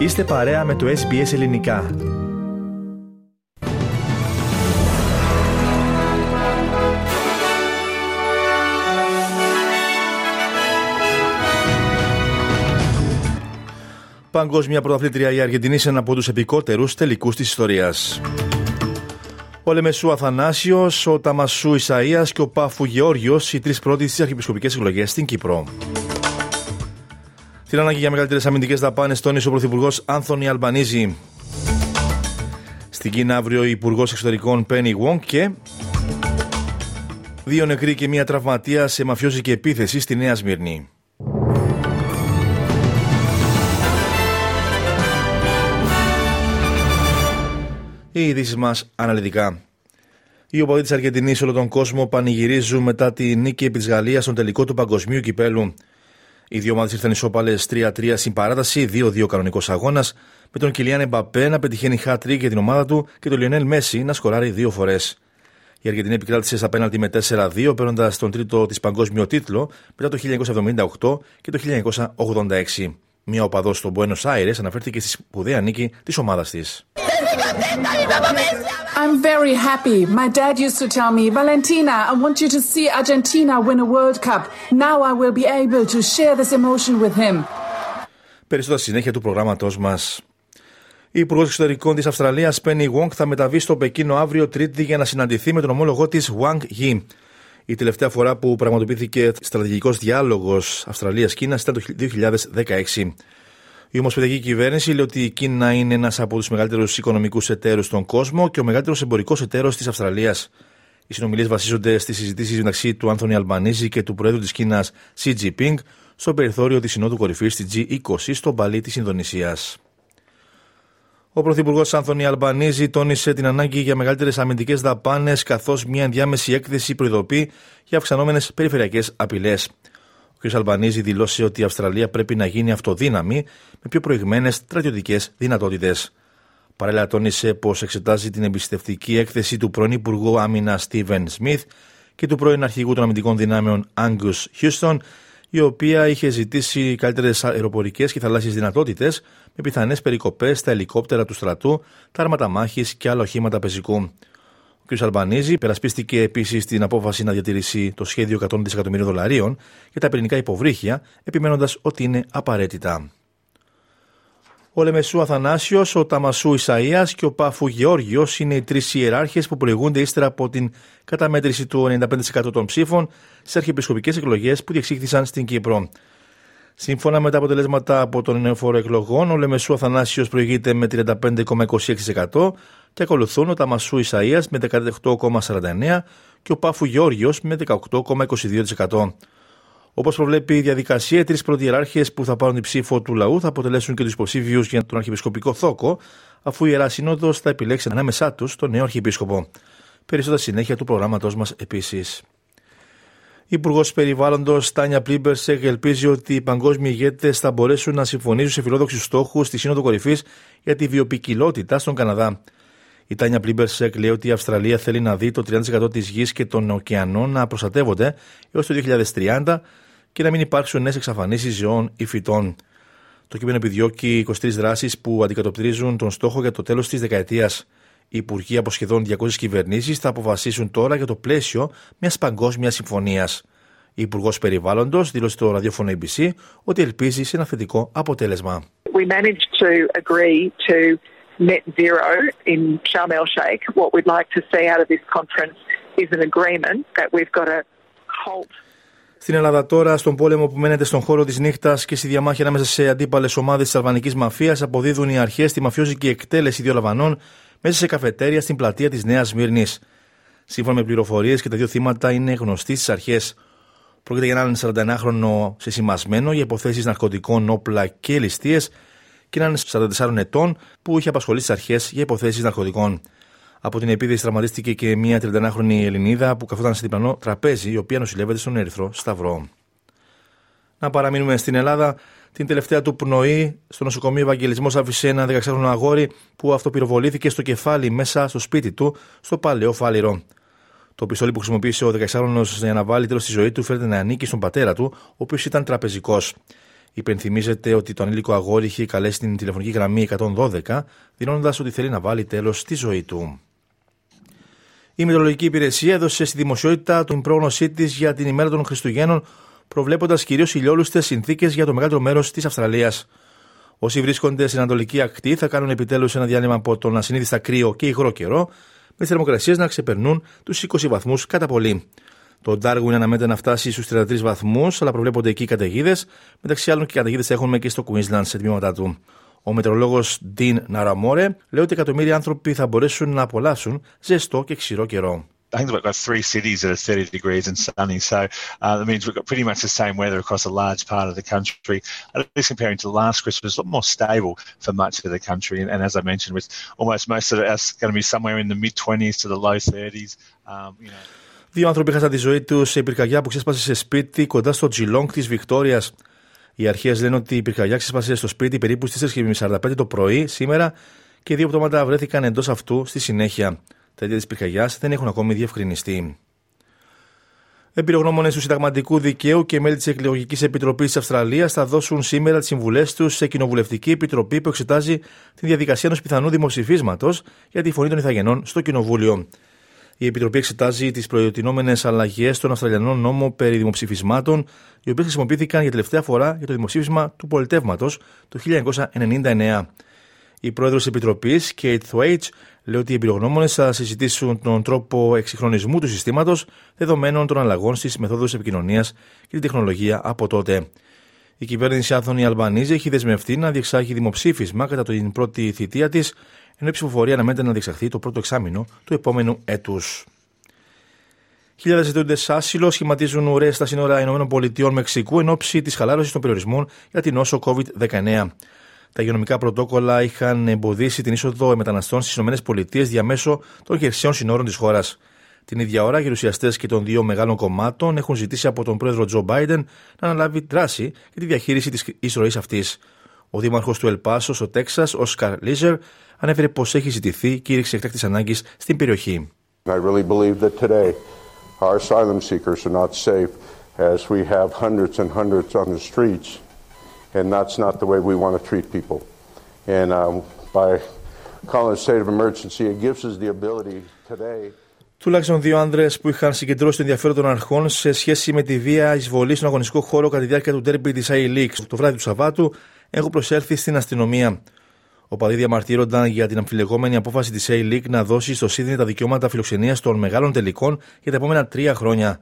Είστε παρέα με το SBS Ελληνικά. Παγκόσμια πρωταθλήτρια η Αργεντινή σε ένα από τους επικότερους τελικούς της ιστορίας. Ο Λεμεσού Αθανάσιος, ο Ταμασού Ισαία και ο Πάφου Γεώργιος, οι τρεις πρώτοι στις αρχιεπισκοπικές εκλογές στην Κύπρο. Την ανάγκη για μεγαλύτερες αμυντικές δαπάνες τόνισε ο Πρωθυπουργός Άνθονι Αλμπανίζη. Στην Κίνα αύριο ο Υπουργός Εξωτερικών Πένι Γουόγκ και. Δύο νεκροί και μία τραυματία σε μαφιόζικη επίθεση στη Νέα Σμύρνη. Οι ειδήσεις μας αναλυτικά. Οι οπαδοί της Αργεντινής όλο τον κόσμο πανηγυρίζουν μετά τη νίκη επί της Γαλλίας στον τελικό του παγκοσμίου κυπέλου. Οι δύο ομάδες ήρθαν ισόπαλες 3-3 στην παράταση, 2-2 κανονικός αγώνας, με τον Κιλιάν Εμπαπέ να πετυχαίνει χάτρι για την ομάδα του και τον Λιονέλ Μέση να σκοράρει δύο φορές. Η Αργεντινή επικράτησε στα πέναλτι με 4-2, παίρνοντας τον τρίτο της παγκόσμιο τίτλο μετά το 1978 και το 1986. Μία οπαδός στο Buenos Aires αναφέρθηκε στη σπουδαία νίκη της ομάδας της. I'm very happy. My dad used to tell me, Valentina, I want you to see Argentina win a World Cup. Now I will be able to share this emotion with him. Περισσότερα συνέχεια του προγράμματός μας. Η Υπουργός Εξωτερικών της Αυστραλίας, Penny Wong, θα μεταβεί στο Πεκίνο αύριο Τρίτη για να συναντηθεί με τον ομόλογό της Wang Yi. Η τελευταία φορά που πραγματοποιήθηκε στρατηγικός διάλογος Αυστραλία-Κίνα ήταν το 2016. Η Ομοσπονδιακή Κυβέρνηση λέει ότι η Κίνα είναι ένας από τους μεγαλύτερους οικονομικούς εταίρους στον κόσμο και ο μεγαλύτερος εμπορικός εταίρος της Αυστραλίας. Οι συνομιλίες βασίζονται στις συζητήσεις μεταξύ του Άνθονι Αλμπανίζη και του Προέδρου της Κίνας, Xi Jinping, στο περιθώριο της Συνόδου Κορυφής της G20 στο Μπαλί της Ινδονησίας. Ο Πρωθυπουργός Άνθονι Αλμπανίζη τόνισε την ανάγκη για μεγαλύτερες αμυντικές δαπάνες, καθώς μια ενδιάμεση έκθεση προειδοποιεί για αυξανόμενες περιφερειακές απειλές. Ο κ. Αλμπανίζη δηλώσε ότι η Αυστραλία πρέπει να γίνει αυτοδύναμη με πιο προηγμένες στρατιωτικές δυνατότητες. Παράλληλα, τόνισε πως εξετάζει την εμπιστευτική έκθεση του πρώην Υπουργού Άμυνα Στίβεν Σμιθ και του πρώην Αρχηγού των Αμυντικών Δυνάμεων Άγγου Χιούστον, η οποία είχε ζητήσει καλύτερες αεροπορικές και θαλάσσιες δυνατότητες με πιθανές περικοπές στα ελικόπτερα του στρατού, τα άρματα μάχης και άλλα οχήματα πεζικού. Ο κ. Αλμπανίζη περασπίστηκε επίσης την απόφαση να διατηρήσει το σχέδιο 100 δισεκατομμυρίων δολαρίων για τα πυρηνικά υποβρύχια, επιμένοντας ότι είναι απαραίτητα. Ο Λεμεσού Αθανάσιος, ο Ταμασού Ισαία και ο Πάφου Γεώργιος είναι οι τρεις ιεράρχες που προηγούνται ύστερα από την καταμέτρηση του 95% των ψήφων στις αρχιεπισκοπικές εκλογές που διεξήχθησαν στην Κύπρο. Σύμφωνα με τα αποτελέσματα από τον νεοφόρο εκλογών, ο Λεμεσού Αθανάσιος προηγείται με 35,26% και ακολουθούν ο Ταμασού Ισαΐας με 18,49% και ο Πάφου Γεώργιος με 18,22%. Όπως προβλέπει η διαδικασία, οι τρεις πρώτοι ιεράρχες που θα πάρουν την ψήφο του λαού θα αποτελέσουν και τους υποψήφιους για τον Αρχιεπισκοπικό Θώκο, αφού η Ιερά Σύνοδος θα επιλέξει ανάμεσά τους τον νέο Αρχιεπίσκοπο. Περισσότερα συνέχεια του προγράμματός μας επίσης. Η Υπουργός Περιβάλλοντος Τάνια Πλίμπερσεκ ελπίζει ότι οι παγκόσμιοι ηγέτες θα μπορέσουν να συμφωνήσουν σε φιλόδοξους στόχους στη Σύνοδο Κορυφής για τη βιοπικιλότητα στον Καναδά. Η Τάνια Πλίμπερσεκ λέει ότι η Αυστραλία θέλει να δει το 30% της γης και των ωκεανών να προστατεύονται έως το 2030 και να μην υπάρξουν νέες εξαφανίσεις ζώων ή φυτών. Το κείμενο επιδιώκει 23 δράσεις που αντικατοπτρίζουν τον στόχο για το τέλος της δεκαετίας. Οι υπουργοί από σχεδόν 200 κυβερνήσεις θα αποφασίσουν τώρα για το πλαίσιο μιας παγκόσμιας συμφωνίας. Η Υπουργός Περιβάλλοντος δήλωσε στο ραδιόφωνο ABC ότι ελπίζει σε ένα θετικό αποτέλεσμα. We managed to agree to net zero in Sharm el Sheikh. What we'd like to see out of this conference is an agreement that we've got to halt. Στην Ελλάδα τώρα, στον πόλεμο που μένεται στον χώρο της νύχτας και στη διαμάχη ανάμεσα σε αντίπαλες ομάδες της αλβανικής μαφίας, αποδίδουν οι αρχές τη μαφιόζικη εκτέλεση δύο Λαβανών μέσα σε καφετέρια στην πλατεία της Νέας Μύρνη. Σύμφωνα με πληροφορίες και τα δύο θύματα είναι γνωστοί στις αρχές. Πρόκειται για έναν 41χρονο σεσημασμένο για υποθέσεις ναρκωτικών, όπλα και ληστείες και έναν 44 ετών που είχε απασχολήσει τις αρχές για υποθέσεις ναρκωτικών. Από την επίδεση τραυματίστηκε και μια 31χρονη Ελληνίδα που καθόταν σε διπλανό τραπέζι, η οποία νοσηλεύεται στον Ερυθρό Σταυρό. Να παραμείνουμε στην Ελλάδα. Την τελευταία του πνοή στο νοσοκομείο Ευαγγελισμός άφησε ένα 16χρονο αγόρι που αυτοπυροβολήθηκε στο κεφάλι μέσα στο σπίτι του, στο παλαιό Φάληρο. Το πιστόλι που χρησιμοποίησε ο 16χρονο για να βάλει τέλος στη ζωή του φέρεται να ανήκει στον πατέρα του, ο οποίος ήταν τραπεζικός. Υπενθυμίζεται ότι το ανήλικο αγόρι είχε καλέσει την τηλεφωνική γραμμή 112, δηλώνοντας ότι θέλει να βάλει τέλος στη ζωή του. Η Μητρολογική Υπηρεσία έδωσε στη δημοσιότητα την πρόγνωσή της για την ημέρα των Χριστουγέννων, προβλέποντας κυρίως ηλιόλουστες συνθήκες για το μεγαλύτερο μέρος της Αυστραλίας. Όσοι βρίσκονται στην Ανατολική Ακτή θα κάνουν επιτέλους ένα διάλειμμα από τον ασυνείδηστα κρύο και υγρό καιρό, με τι θερμοκρασίες να ξεπερνούν τους 20 βαθμούς κατά πολύ. Το Darwin αναμένεται να φτάσει στου 33 βαθμού, αλλά προβλέπονται εκεί καταιγίδε. Μεταξύ άλλων και καταιγίδε έχουμε και στο Queensland σε τμήματά του. Ο μετρολόγο Dean Naramore λέει ότι εκατομμύρια άνθρωποι θα μπορέσουν να απολαύσουν ζεστό και ξηρό καιρό. I think we've got three cities that are 30 degrees and sunny, so uh, that means we've got pretty much the same weather across a large part of the country. At least comparing to last Christmas, a lot more stable for much of the country. And, and as I mentioned, with almost most of us going to be somewhere in the mid 20s to the low 30s. Um, you know. Δύο άνθρωποι είχαν τη ζωή τους σε πυρκαγιά που ξέσπασε σε σπίτι κοντά στο Τζιλόγκ της Βικτόριας. Οι αρχές λένε ότι η πυρκαγιά ξέσπασε στο σπίτι περίπου στις 4.45 το πρωί σήμερα και δύο πτώματα βρέθηκαν εντός αυτού στη συνέχεια. Τα αίτια της πυρκαγιάς δεν έχουν ακόμη διευκρινιστεί. Εμπειρογνώμονες του Συνταγματικού Δικαίου και μέλη της Εκλογικής Επιτροπής της Αυστραλίας θα δώσουν σήμερα τις συμβουλές τους σε κοινοβουλευτική επιτροπή που εξετάζει τη διαδικασία ενός πιθανού δημοψηφίσματος για τη φωνή των Ιθαγενών στο Κοινοβούλιο. Η Επιτροπή εξετάζει τις προτινόμενε αλλαγές στον Αυστραλιανό νόμο περί δημοψηφισμάτων, οι οποίε χρησιμοποιήθηκαν για τελευταία φορά για το δημοψήφισμα του πολιτεύματος το 1999. Η πρόεδρος της Επιτροπής, Kate Thwaite, λέει ότι οι εμπειρογνώμονες θα συζητήσουν τον τρόπο εξυγχρονισμού του συστήματος δεδομένων των αλλαγών στις μεθόδους επικοινωνίας και την τεχνολογία από τότε. Η κυβέρνηση Άθωνη Αλμπανίζη έχει δεσμευτεί να διεξάγει δημοψήφισμα κατά την πρώτη θητεία της, ενώ η ψηφοφορία αναμένεται να διεξαχθεί το πρώτο εξάμεινο του επόμενου έτους. Χιλιάδες ζητούντε άσυλο σχηματίζουν ουρές στα σύνορα ΗΠΑ Μεξικού εν ώψη της χαλάρωσης των περιορισμών για την νόσο COVID-19. Τα υγειονομικά πρωτόκολλα είχαν εμποδίσει την είσοδο μεταναστών στις ΗΠΑ διαμέσω των χερσαίων συνόρων της χώρας. Την ίδια ώρα, οι γερουσιαστές και των δύο μεγάλων κομμάτων έχουν ζητήσει από τον πρόεδρο Τζο Μπάιντεν να αναλάβει δράση για τη διαχείριση της εισρωής αυτής. Ο δήμαρχο του Ελπάσο, ο Τέξα, ο Σκαρ Λίζερ, ανέφερε πω έχει ζητηθεί κήρυξη εκτάκτη ανάγκη στην περιοχή. I really believe that today our asylum seekers are not safe as we have hundreds and hundreds on the streets, and that's not the way we want to treat people. And um, by calling a state of emergency, it gives us the ability today. Τουλάχιστον δύο άνδρες που είχαν συγκεντρώσει το ενδιαφέρον των αρχών σε σχέση με τη βία εισβολής στον αγωνιστικό χώρο κατά τη διάρκεια του τέρμπι της A-League το βράδυ του Σαββάτου έχουν προσέλθει στην αστυνομία. Ο παδί διαμαρτύρονταν για την αμφιλεγόμενη απόφαση της A-League να δώσει στο Σίδνey τα δικαιώματα φιλοξενίας των μεγάλων τελικών για τα επόμενα τρία χρόνια.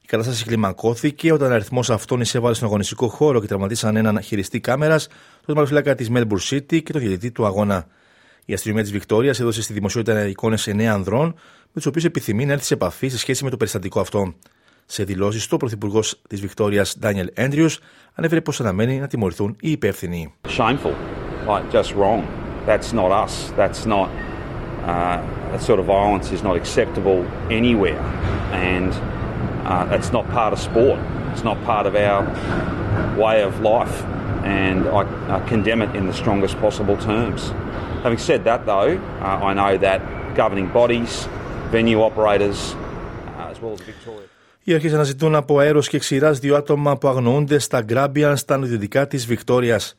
Η κατάσταση κλιμακώθηκε όταν ο αριθμός αυτών εισέβαλε στον αγωνιστικό χώρο και τραυματίσαν έναν χειριστή κάμερας, τον μαρφυλάκα της Melbourne City και τον διαιτητή του αγώνα. Η αστυνομία της Βικτόριας έδωσε στη δημοσιότητα εικόνες εννέα ανδρών, με του οποίου επιθυμεί να έρθει σε επαφή σε σχέση με το περιστατικό αυτό. Σε δηλώσει του, ο Πρωθυπουργό τη Βικτόρια, Ντάνιελ Έντριου, ανέφερε πω αναμένει να τιμωρηθούν οι υπεύθυνοι. Shameful, like just wrong. That's not us. That's not. Uh, that sort of violence is not acceptable anywhere, and uh, that's not part of sport. It's not part of our way of life, and I, I condemn it in the strongest possible terms. Having said that, though, uh, I know that governing bodies, venue operators, uh, as well as Victoria. Οι αρχές αναζητούν από αέρος και ξηράς δύο άτομα που αγνοούνται στα Γκράμπιαν στα νοτιοδυτικά της Βικτόριας.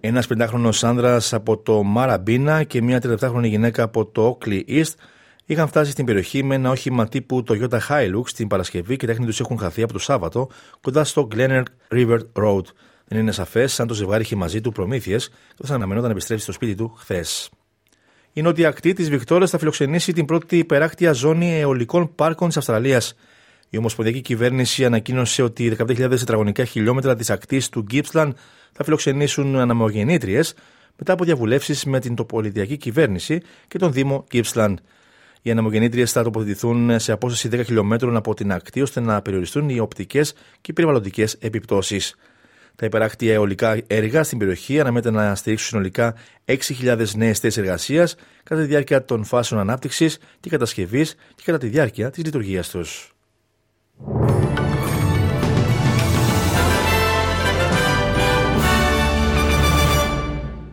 Ένας πεντάχρονος άνδρας από το Μαραμπίνα και μια 37χρονη γυναίκα από το Oakley East είχαν φτάσει στην περιοχή με ένα όχημα τύπου Toyota Hilux την Παρασκευή και τα έχνη τους έχουν χαθεί από το Σάββατο κοντά στο Glenelg River Road. Δεν είναι σαφές αν το ζευγάρι είχε μαζί του προμήθειες, καθώς αναμενόταν να επιστρέψει στο σπίτι του χθες. Η νότια ακτή της Βικτόρια θα φιλοξενήσει την πρώτη υπεράκτια ζώνη αιωλικών πάρκων της Αυστραλίας. Η Ομοσπονδιακή Κυβέρνηση ανακοίνωσε ότι 15.000 τετραγωνικά χιλιόμετρα της ακτής του Γκίψλαν θα φιλοξενήσουν αναμογεννήτριες μετά από διαβουλεύσεις με την τοπολιτιακή κυβέρνηση και τον Δήμο Γκίψλαντ. Οι αναμογεννήτριες θα τοποθετηθούν σε απόσταση 10 χιλιόμετρων από την ακτή ώστε να περιοριστούν οι οπτικές και περιβαλλοντικές επιπτώσεις. Τα υπεράκτια αιωλικά έργα στην περιοχή αναμένεται να στηρίξουν συνολικά 6.000 νέες θέσεις εργασίας κατά τη διάρκεια των φάσεων ανάπτυξης και κατασκευής και κατά τη διάρκεια της λειτουργίας τους.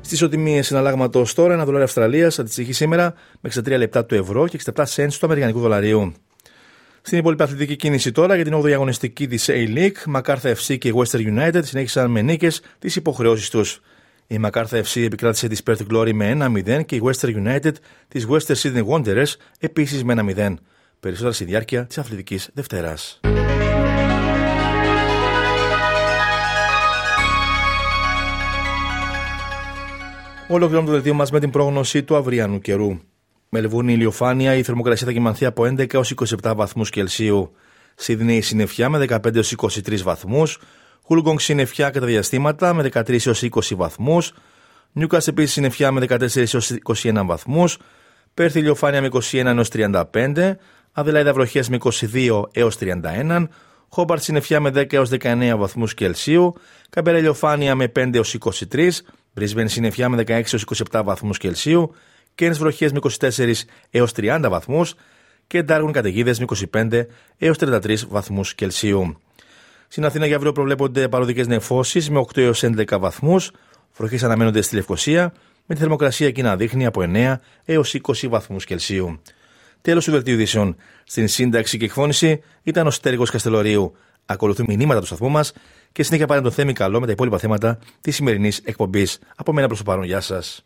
Στις οτιμίες συναλλάγματος τώρα, ένα δολάριο Αυστραλίας αντιστοιχεί σήμερα με 63 λεπτά του ευρώ και 67 cents του Αμερικανικού δολαρίου. Στην υπόλοιπη αθλητική κίνηση τώρα για την 8η αγωνιστική της A-League, Μακάρθα FC και Western United συνέχισαν με νίκες τις υποχρεώσεις τους. Η Μακάρθα FC επικράτησε τη Perth Glory με 1-0 και η Western United της Western Sydney Wanderers επίσης με 1-0. Περισσότερα στη διάρκεια της αθλητικής Δευτέρας. Ολοκληρώνουμε το δελτίο μας με την πρόγνωση του αυριανού καιρού. Μελβούνι ηλιοφάνεια, η θερμοκρασία θα κοιμανθεί από 11 έως 27 βαθμούς Κελσίου. Σίδνεϊ συννεφιά με 15 έως 23 βαθμούς. Χούλγκογκ συννεφιά κατά διαστήματα με 13 έως 20 βαθμούς. Νιούκα επίσης συννεφιά με 14 έως 21 βαθμούς. Πέρθη ηλιοφάνεια με 21 έως 35. Αδελάιδα βροχές με 22 έως 31. Χόμπαρτ συννεφιά με 10 έως 19 βαθμούς Κελσίου. Καμπέρα ηλιοφάνεια με 5 έως 23. Μπρίσμπεν συννεφιά με 16 έως 27 βαθμούς Κελσίου. Κέρνε βροχές με 24 έως 30 βαθμούς και Ντάργουν καταιγίδες με 25 έως 33 βαθμούς Κελσίου. Στην Αθήνα για αύριο προβλέπονται παροδικές νεφώσεις με 8 έως 11 βαθμούς. Βροχές αναμένονται στη Λευκοσία, με τη θερμοκρασία εκεί να δείχνει από 9 έως 20 βαθμούς Κελσίου. Τέλος του δελτίου ειδήσεων. Στην σύνταξη και εκφώνηση ήταν ο Στέργο Καστελωρίου. Ακολουθούν μηνύματα του σταθμού μας και συνέχεια πάνε το θέμη καλό με τα υπόλοιπα θέματα της σημερινής εκπομπής. Από μένα προς το παρόν, γεια σας.